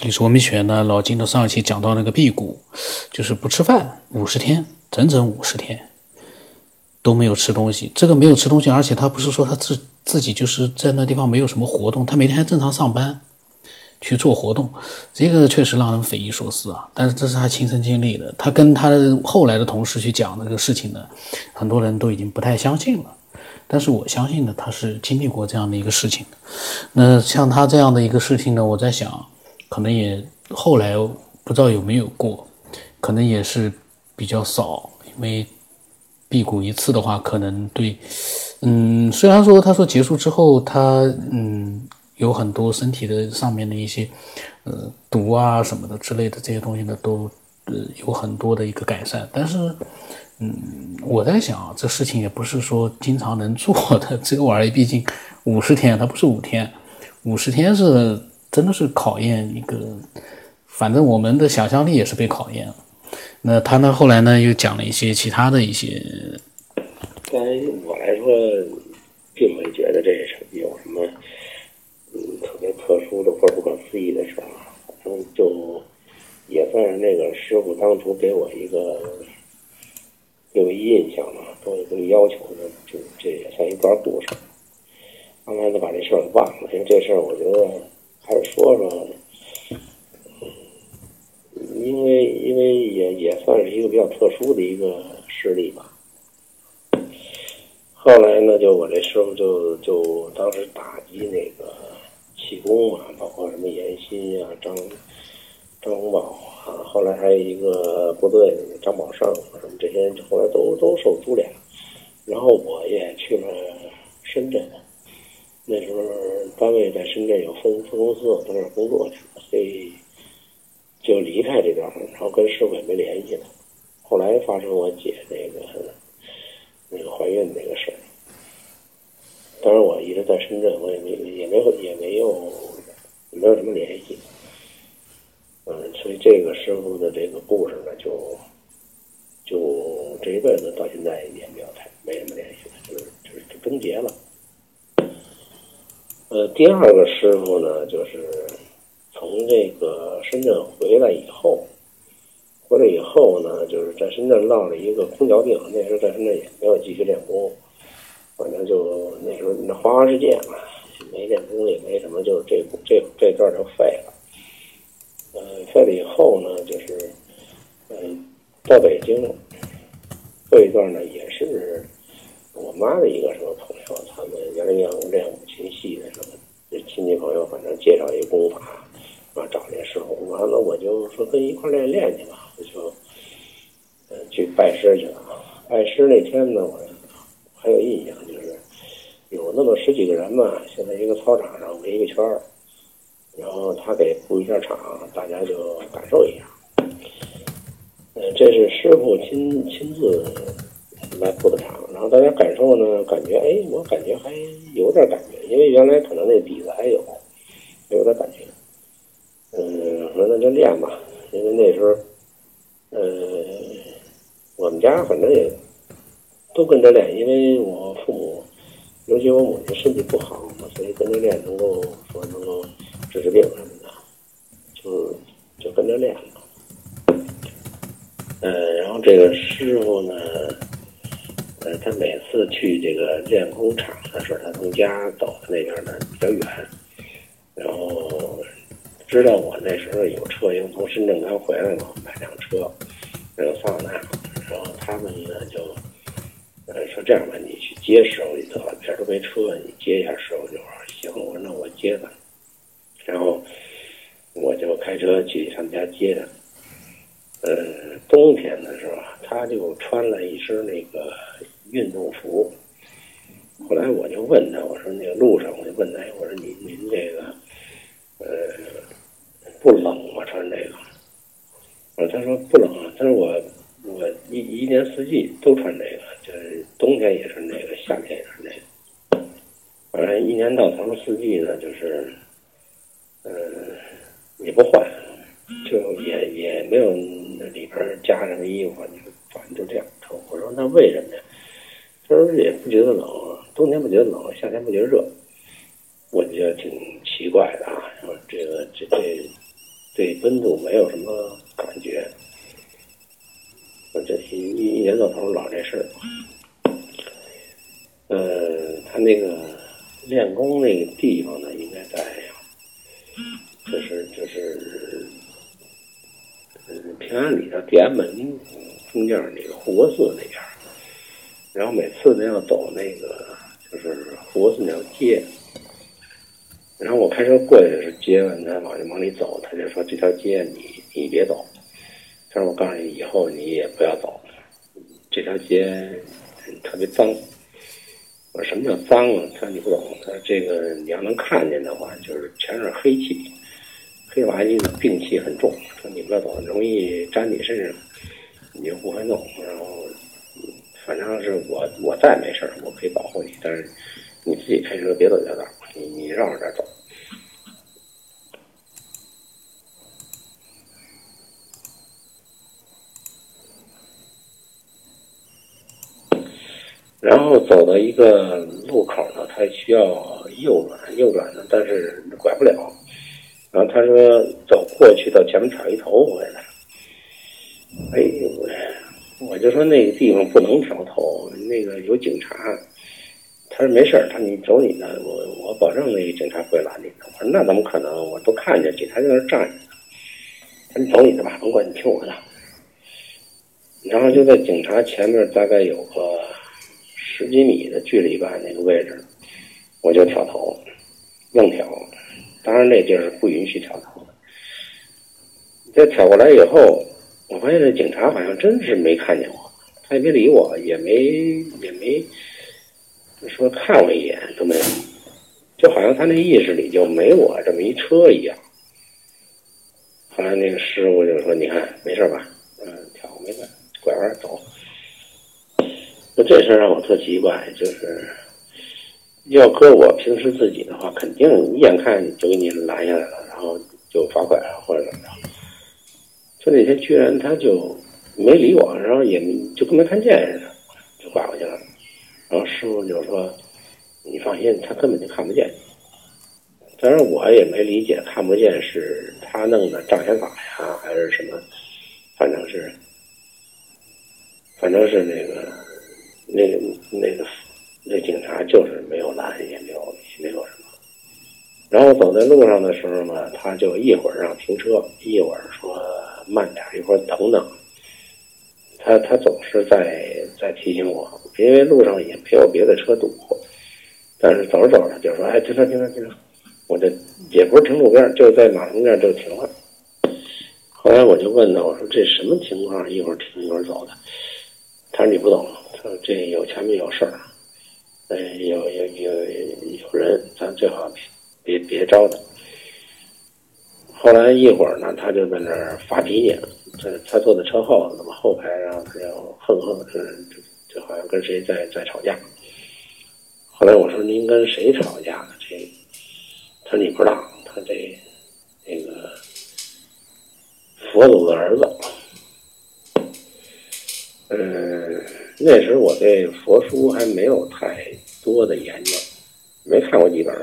这里是文明学呢，老金的上一期讲到那个辟谷，就是不吃饭五十天，整整五十天都没有吃东西。这个没有吃东西，而且他不是说他自自己就是在那地方没有什么活动，他每天还正常上班去做活动，这个确实让人匪夷所思啊。但是这是他亲身经历的，他跟他的后来的同事去讲那个事情呢，很多人都已经不太相信了。但是我相信呢，他是经历过这样的一个事情的。那像他这样的一个事情呢，我在想。可能也后来不知道有没有过，可能也是比较少，因为辟谷一次的话，可能对，嗯，虽然说他说结束之后，他嗯有很多身体的上面的一些呃毒啊什么的之类的这些东西呢，都呃有很多的一个改善，但是嗯我在想啊，这事情也不是说经常能做的，这个玩意毕竟五十天，它不是五天，五十天是。真的是考验一个，反正我们的想象力也是被考验了。那他呢，后来呢，又讲了一些其他的一些。对我来说，并没觉得这是有什么嗯特别特殊的或者不可思议的事儿，反正就也算是那个师傅当初给我一个有一印象嘛，给我一个要求的，就这也算一段故事。刚才就把这事儿给忘了，因为这事儿我觉得。还是说说，因为因为也也算是一个比较特殊的一个事例吧。后来呢，就我这师傅就就当时打击那个气功嘛，包括什么严新啊、张张洪宝啊，后来还有一个部队张宝胜什么这些人，后来都都受株连。然后我也去了深圳。那时候单位在深圳有分分公司，我到那儿工作去，所以就离开这边然后跟师傅也没联系了。后来发生我姐那个那个怀孕那个事儿，当然我一直在深圳，我也没也没有也没有没有什么联系。嗯，所以这个师傅的这个故事呢，就就这一辈子到现在也没有太没什么联系了，就是就是就终结了。呃，第二个师傅呢，就是从这个深圳回来以后，回来以后呢，就是在深圳落了一个空调病。那时候在深圳也没有继续练功，反正就那时候那花花世界嘛，没练功也没什么，就这这这段就废了。呃，废了以后呢，就是嗯，到北京这一段呢，也是我妈的一个什么朋友，他们原来练练武琴戏的什么，这。亲戚朋友，反正介绍一功法，啊，找那师傅，完了我就说跟一块练练去吧，我就，呃，去拜师去了。拜师那天呢，我还有印象，就是有那么十几个人嘛，现在一个操场上围一个圈儿，然后他给布一下场，大家就感受一下。呃，这是师傅亲亲自来布的场，然后大家感受呢，感觉哎，我感觉还有点感觉。因为原来可能那底子还有，有点感觉，嗯，说那就练吧。因为那时候，呃，我们家反正也都跟着练，因为我父母，尤其我母亲身体不好嘛，所以跟着练能够说能够治治病什么的，就就跟着练了。嗯，然后这个师傅呢。呃，他每次去这个练功场的时候，他从家走的那边呢比较远，然后知道我那时候有车，因为从深圳刚回来嘛，买辆车，没有桑塔纳，然后他们呢就呃说这样吧，你去接师傅就得了，别说没车，你接一下师傅就说行，我说那我接他，然后我就开车去他们家接他。呃，冬天的时候，他就穿了一身那个。运动服，后来我就问他，我说那个路上我就问他，我说您您这个，呃，不冷吗？穿这个？呃，他说不冷啊，他说我我一一年四季都穿这个，就是冬天也穿这个，夏天也穿这个，反正一年到头四季呢，就是，呃，也不换，就也也没有里边加什么衣服，就反正就这样穿。我说那为什么呀？他说也不觉得冷，冬天不觉得冷，夏天不觉得热，我觉得挺奇怪的啊。这个这这对温度没有什么感觉。我这一一年到头老这事儿。呃，他那个练功那个地方呢，应该在，就是就是，嗯，平安里的天安门中间那个护国寺那边。然后每次呢要走那个就是护国寺那条街，然后我开车过去的时候接完他往往里走，他就说这条街你你别走，他说我告诉你以后你也不要走，这条街特别脏。我说什么叫脏啊？他说你不懂，他说这个你要能看见的话，就是全是黑气，黑了吧唧的，病气很重。说你不要走，容易粘你身上，你就不会弄。然后，反正是我我在没事儿，我可以保护你，但是你自己开车别走这道，你你绕着点走。然后走到一个路口呢，他需要右转，右转呢，但是拐不了。然后他说走过去到前面挑一头回来。哎，我我就说那个地方不能调头，那个有警察。他说没事儿，他说你走你的，我我保证那个警察不会拦你的。我说那怎么可能？我都看见警察在那儿站着呢。他说你走你的吧，甭管你听我的。然后就在警察前面大概有个。十几米的距离吧，那个位置，我就挑头，硬挑。当然那地儿是不允许挑头的。这挑过来以后，我发现这警察好像真是没看见我，他也没理我，也没也没说看我一眼都没有，就好像他那意识里就没我这么一车一样。后来那个师傅就说：“你看没事吧？嗯，挑没事，拐弯走。”就这事让我特奇怪，就是要搁我平时自己的话，肯定一眼看就给你拦下来了，然后就罚款或者怎么着。就那天居然他就没理我，然后也就跟没看见似的，就拐过去了。然后师傅就说：“你放心，他根本就看不见。”当然我也没理解，看不见是他弄的障眼法呀，还是什么？反正是，反正是那个。那个那个那警察就是没有拦，也没有没有什么。然后走在路上的时候嘛，他就一会儿让停车，一会儿说慢点，一会儿等等。他他总是在在提醒我，因为路上也没有别的车堵。但是走着走着就说：“哎，停车，停车，停车！”我这也不是停路边，就在马路边就停了。后来我就问他：“我说这什么情况？一会儿停一会儿走的？”他说：“你不懂。”他说这有前面有事儿，呃，有有有有人，咱最好别别招他。后来一会儿呢，他就在那儿发脾气，他他坐在车后，那么后排然后他就哼哼，嗯，就就好像跟谁在在吵架。后来我说您跟谁吵架呢？这，他说你不知道，他这那个佛祖的儿子，嗯。那时候我对佛书还没有太多的研究，没看过几本，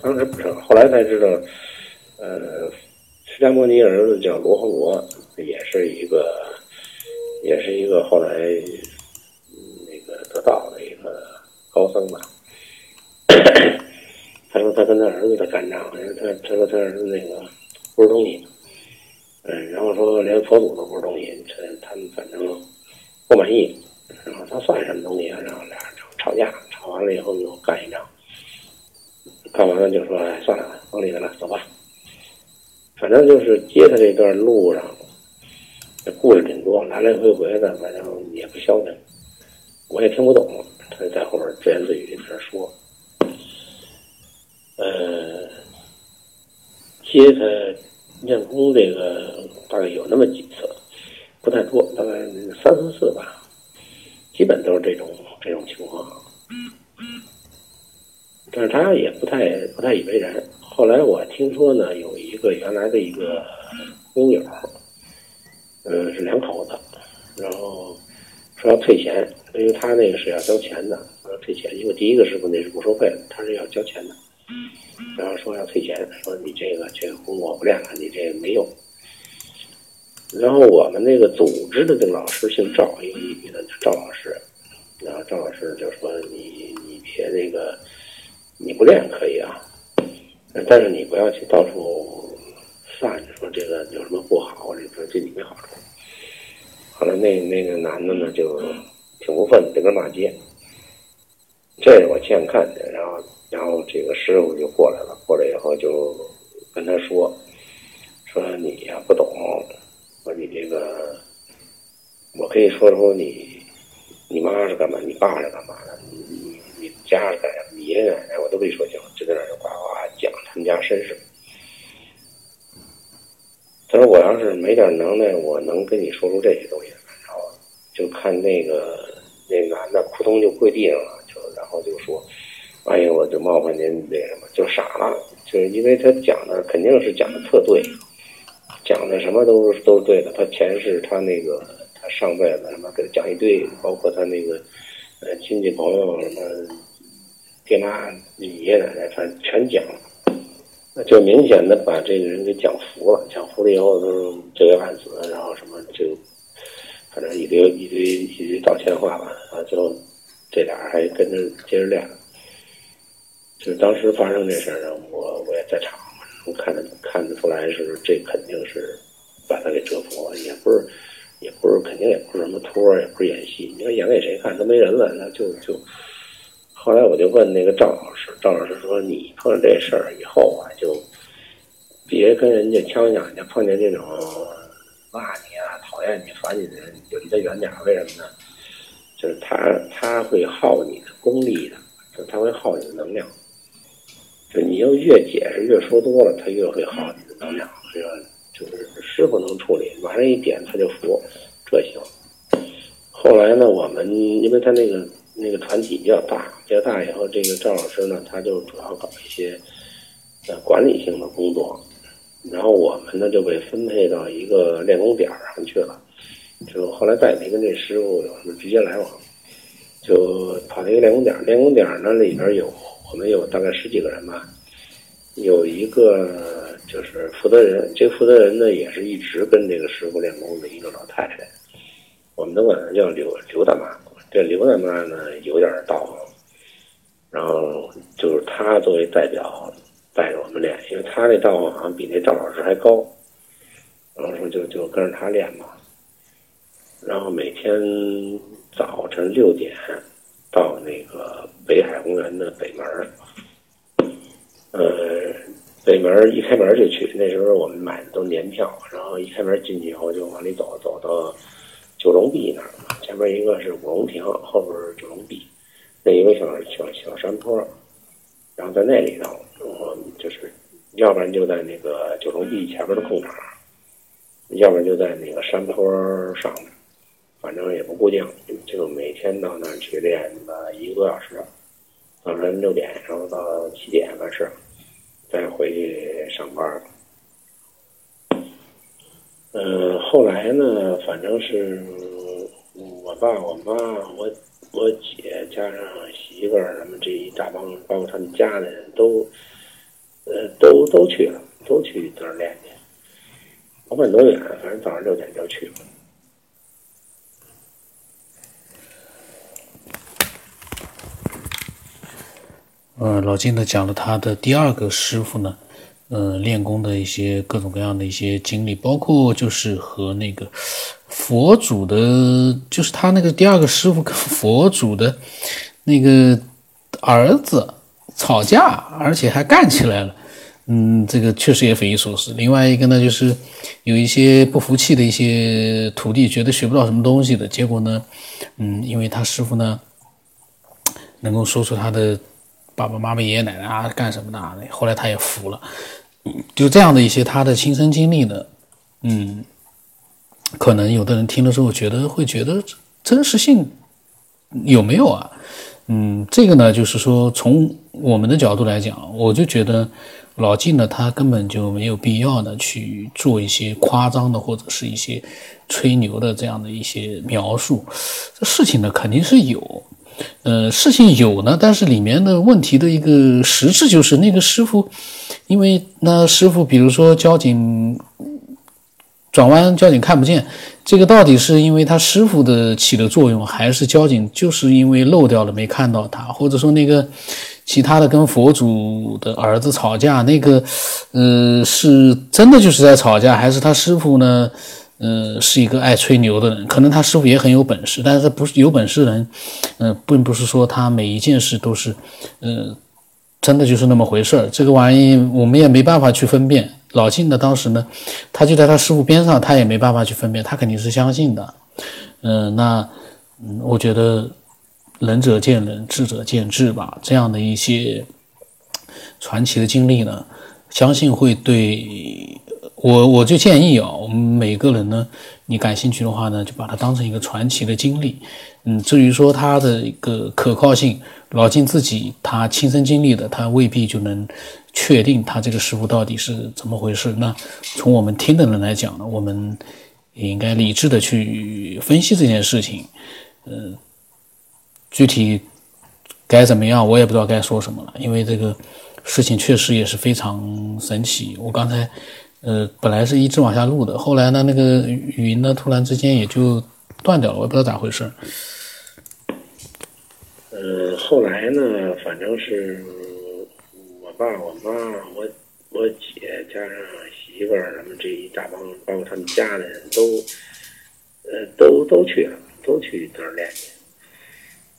当时不知道，后来才知道，呃，释迦牟尼儿子叫罗睺罗，也是一个，也是一个后来那个得道的一个高僧吧。他说他跟他儿子在干仗，他他说他儿子那个不是东西，嗯，然后说连佛祖都不是东西，他他们反正。不满意，然后他算什么东西啊？然后俩人吵吵架，吵完了以后又干一仗，干完了就说：“，算了，往里边了，走吧。”反正就是接他这段路上，这故事挺多，来来回回的，反正也不消停，我也听不懂。他在后边自言自语在那说：“呃，接他练功这个大概有那么几次。”不太多，大概三四次吧，基本都是这种这种情况。但是他也不太不太以为然。后来我听说呢，有一个原来的一个工友，嗯，是两口子，然后说要退钱，因为他那个是要交钱的，要退钱。因为第一个师傅那是不收费的，他是要交钱的。然后说要退钱，说你这个这个功我不练了，你这个没用。然后我们那个组织的这个老师姓赵，一个女的赵老师，然后赵老师就说你你别那个你不练可以啊，但是你不要去到处散，说这个有什么不好，者说对你没好处。后来那那个男的呢就挺不忿，这根骂街。这我亲眼看见，然后然后这个师傅就过来了，过来以后就跟他说说你呀不懂。说你这个，我可以说说你，你妈是干嘛？你爸是干嘛的？你你你家是干啥？爷爷奶奶我都可以说清，就在那就呱呱讲他们家身世。他说我要是没点能耐，我能跟你说出这些东西来。然后就看那个那男的扑通就跪地上了，就然后就说：“哎呀，我就冒犯您那什么，就傻了，就是因为他讲的肯定是讲的特对。”讲的什么都是都是对的，他前世他那个他上辈子什么给他讲一堆，包括他那个呃亲戚朋友什么爹妈爷爷奶奶，反正全讲了，就明显的把这个人给讲服了，讲服了以后都是罪该万死，然后什么就反正一堆一堆一堆道歉话吧，啊，最后这俩还跟着接着练，就是当时发生这事儿呢，我我也在场。我看得看得出来是这肯定是把他给折服了，也不是也不是肯定也不是什么托儿，也不是演戏。你说演给谁看？都没人了，那就就。后来我就问那个赵老师，赵老师说：“你碰上这事儿以后啊，就别跟人家呛呛去，碰见这种骂你啊、讨厌你、烦你的人，就离他远点儿。为什么呢？就是他他会耗你的功力的，就他会耗你的能量。”就你要越解释越说多了，他越会耗你的能量。这个就是师傅能处理，马上一点他就服，这行。后来呢，我们因为他那个那个团体比较大，比较大以后，这个赵老师呢，他就主要搞一些呃管理性的工作，然后我们呢就被分配到一个练功点上去了。就后来再也没跟这师傅有什么直接来往，就跑那个练功点。练功点呢里边有。我们有大概十几个人吧，有一个就是负责人，这个负责人呢也是一直跟这个师傅练功的一个老太太，我们都管她叫刘刘大妈。这刘大妈呢有点道行，然后就是她作为代表带着我们练，因为她那道行好像比那赵老师还高，然后说就就跟着她练嘛。然后每天早晨六点。到那个北海公园的北门呃，北门一开门就去。那时候我们买的都年票，然后一开门进去以后就往里走，走到九龙壁那儿。前面一个是五龙亭，后边是九龙壁，那一个小小小山坡。然后在那里头，我就是，要不然就在那个九龙壁前面的空场，要不然就在那个山坡上面。反正也不固定，就每天到那儿去练个一个多小时，早晨六点，然后到七点完事，再回去上班。嗯，后来呢，反正是我爸、我妈、我我姐加上媳妇儿，他们这一大帮，包括他们家的人都，呃，都都去了，都去那儿练去。甭管多远，反正早上六点就去了。嗯，老金呢讲了他的第二个师傅呢，呃，练功的一些各种各样的一些经历，包括就是和那个佛祖的，就是他那个第二个师傅跟佛祖的那个儿子吵架，而且还干起来了。嗯，这个确实也匪夷所思。另外一个呢，就是有一些不服气的一些徒弟，觉得学不到什么东西的结果呢，嗯，因为他师傅呢能够说出他的。爸爸妈妈、爷爷奶奶啊，干什么的？后来他也服了，就这样的一些他的亲身经历呢，嗯，可能有的人听了之后觉得会觉得真实性有没有啊？嗯，这个呢，就是说从我们的角度来讲，我就觉得老晋呢，他根本就没有必要呢去做一些夸张的或者是一些吹牛的这样的一些描述。这事情呢，肯定是有。呃，事情有呢，但是里面的问题的一个实质就是那个师傅，因为那师傅，比如说交警转弯，交警看不见，这个到底是因为他师傅的起的作用，还是交警就是因为漏掉了没看到他，或者说那个其他的跟佛祖的儿子吵架，那个呃是真的就是在吵架，还是他师傅呢？呃，是一个爱吹牛的人，可能他师傅也很有本事，但是不是有本事的人，嗯，并不是说他每一件事都是，呃，真的就是那么回事儿。这个玩意我们也没办法去分辨。老晋呢，当时呢，他就在他师傅边上，他也没办法去分辨，他肯定是相信的。嗯，那，嗯，我觉得仁者见仁，智者见智吧。这样的一些传奇的经历呢，相信会对。我我就建议啊，们每个人呢，你感兴趣的话呢，就把它当成一个传奇的经历。嗯，至于说它的一个可靠性，老金自己他亲身经历的，他未必就能确定他这个师傅到底是怎么回事。那从我们听的人来讲呢，我们也应该理智的去分析这件事情。嗯，具体该怎么样，我也不知道该说什么了，因为这个事情确实也是非常神奇。我刚才。呃，本来是一直往下录的，后来呢，那个语音呢，突然之间也就断掉了，我也不知道咋回事。呃，后来呢，反正是我爸、我妈、我我姐加上媳妇儿，他们这一大帮，包括他们家的人都，呃，都都去了，都去那儿练去。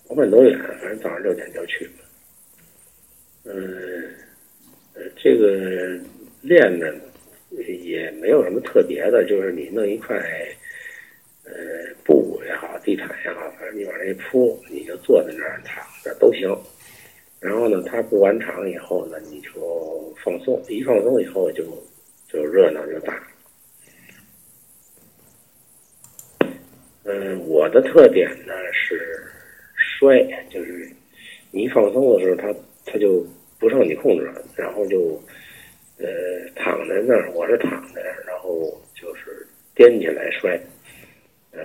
甭管多远，反正早上六点就去。嗯，呃，这个练呢。也没有什么特别的，就是你弄一块，呃，布也好，地毯也好，反正你往那一铺，你就坐在那儿躺着都行。然后呢，他布完场以后呢，你就放松，一放松以后就就热闹就大。嗯，我的特点呢是摔，就是你一放松的时候，他他就不受你控制了，然后就。呃，躺在那儿，我是躺在，然后就是颠起来摔，呃，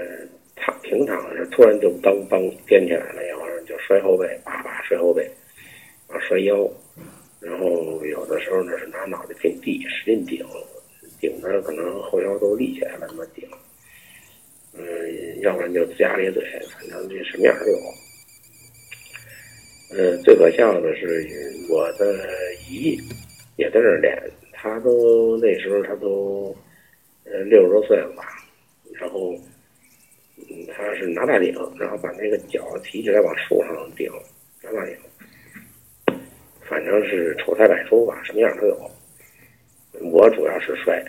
躺平躺着，突然就当当颠起来了，以后就摔后背，叭叭摔后背，啊摔腰，然后有的时候呢是拿脑袋顶地，使劲顶，顶着可能后腰都立起来了，那么顶，嗯，要不然就龇牙咧嘴，反正这什么样都有。嗯，最可笑的是我的姨。也在那儿练，他都那时候他都，呃六十多岁了吧，然后，嗯他是拿大顶，然后把那个脚提起来往树上顶，拿大顶，反正是丑态百出吧，什么样都有。我主要是摔，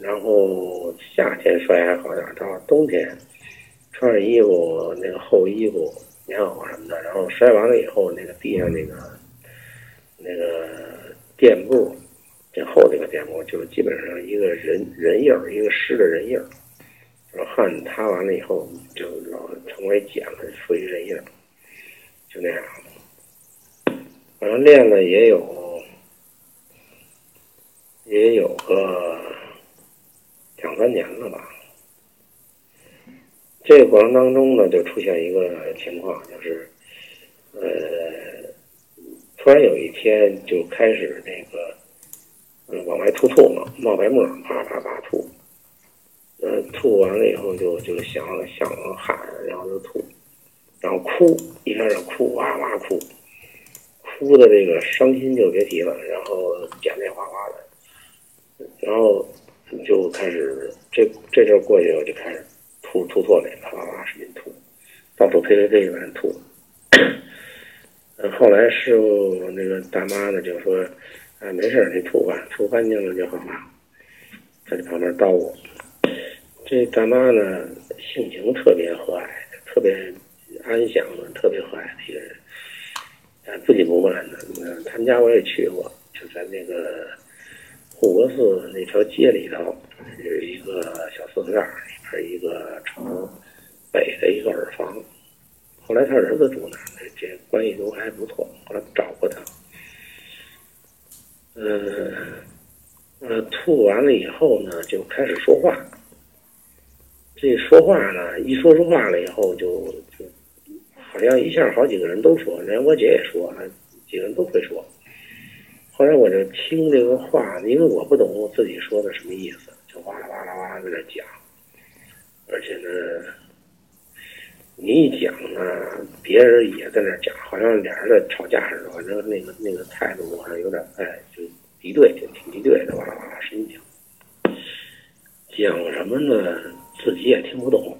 然后夏天摔还好点，到冬天，穿上衣服那个厚衣服、棉袄什么的，然后摔完了以后，那个地上，那个。垫布，这厚这个垫布就是基本上一个人人印，一个湿的人印儿。然后汗擦完了以后，就老成为茧了，属于人印，就那样。反正练了也有，也有个两三年了吧。这个过程当中呢，就出现一个情况，就是，呃。突然有一天就开始那个，嗯，往外吐吐嘛，冒白沫，啪啪啪吐，呃，吐完了以后就就想想喊，然后就吐，然后哭，一开始哭哇哇哭，哭的这个伤心就别提了，然后眼泪哗哗的，然后就开始这这阵过去我就开始吐吐唾沫，啪啪啪使劲吐，到处呸呸呸往上吐。后来师傅那个大妈呢就说：“啊，没事你吐吧，吐干净了就好了。”在这旁边叨咕。这大妈呢性情特别和蔼，特别安详的，特别和蔼的一个人，啊，自己不慢的。他们家我也去过，就在那个护国寺那条街里头，有一个小四合院，里边一个朝北的一个耳房。后来他儿子住那儿，这关系都还不错。后来找过他，嗯，呃，吐完了以后呢，就开始说话。这说话呢，一说出话了以后，就就好像一下好几个人都说，连我姐也说，几个人都会说。后来我就听这个话，因为我不懂我自己说的什么意思，就哇啦哇啦哇啦在那讲，而且呢，你一讲呢，别人也在那讲，好像俩人在吵架似的，反正那个那个态度好像有点哎，就敌对，就挺敌对的，哇啦哇啦使劲讲。讲什么呢？自己也听不懂。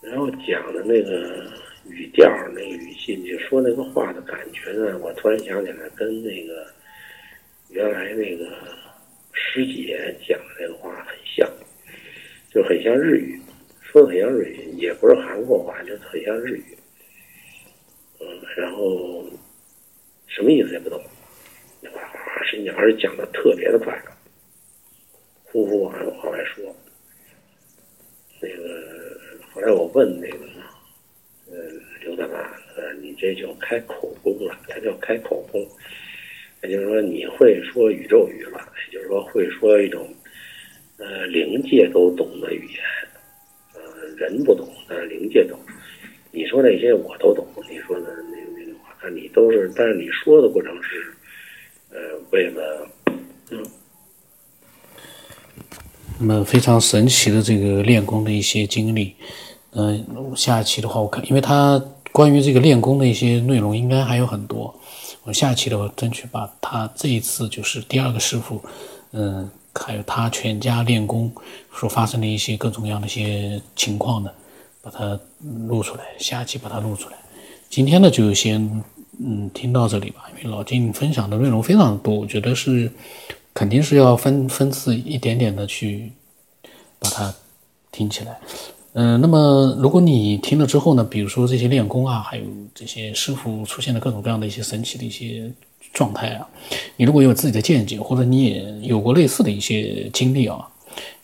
然后讲的那个语调、那个语气，你说那个话的感觉呢？我突然想起来，跟那个原来那个师姐讲的那个话很像，就很像日语，说的很像日语，也不是韩国话，就很像日语。嗯，然后什么意思也不懂，哗哗哗，实际上而且讲的特别的快。呼呼往往外说，个后来我问那个，呃，刘大妈，呃，你这叫开口功了，他叫开口功，也就是说你会说宇宙语了，也就是说会说一种，呃，灵界都懂的语言，呃，人不懂，但是灵界懂。你说那些我都懂，你说的那那个话，那你都是，但是你说的过程是，呃，为了，嗯。那么非常神奇的这个练功的一些经历，嗯，下一期的话我看，因为他关于这个练功的一些内容应该还有很多，我下一期的话争取把他这一次就是第二个师傅，嗯，还有他全家练功所发生的一些各种各样的一些情况呢，把它录出来，下一期把它录出来。今天呢就先嗯听到这里吧，因为老金分享的内容非常多，我觉得是。肯定是要分分次一点点的去把它听起来，嗯，那么如果你听了之后呢，比如说这些练功啊，还有这些师傅出现的各种各样的一些神奇的一些状态啊，你如果有自己的见解，或者你也有过类似的一些经历啊，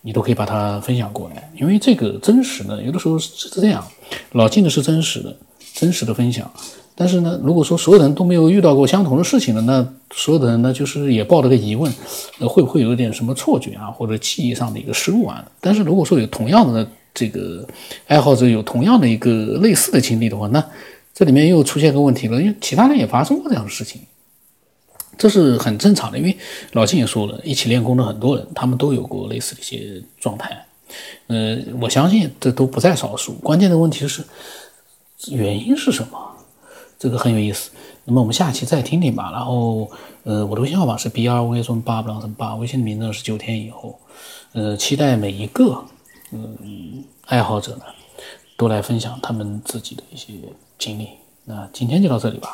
你都可以把它分享过来，因为这个真实呢，有的时候是这样，老静的是真实的，真实的分享。但是呢，如果说所有人都没有遇到过相同的事情呢，那所有的人呢，就是也抱着个疑问，那会不会有点什么错觉啊，或者记忆上的一个失误啊？但是如果说有同样的这个爱好者有同样的一个类似的经历的话，那这里面又出现个问题了，因为其他人也发生过这样的事情，这是很正常的。因为老金也说了，一起练功的很多人，他们都有过类似的一些状态，呃，我相信这都不在少数。关键的问题是原因是什么？这个很有意思，那么我们下期再听听吧。然后，呃，我的微信号码是 b r v 什么八不啷什么八，微信的名字是九天以后。呃，期待每一个嗯爱好者呢，都来分享他们自己的一些经历。那今天就到这里吧。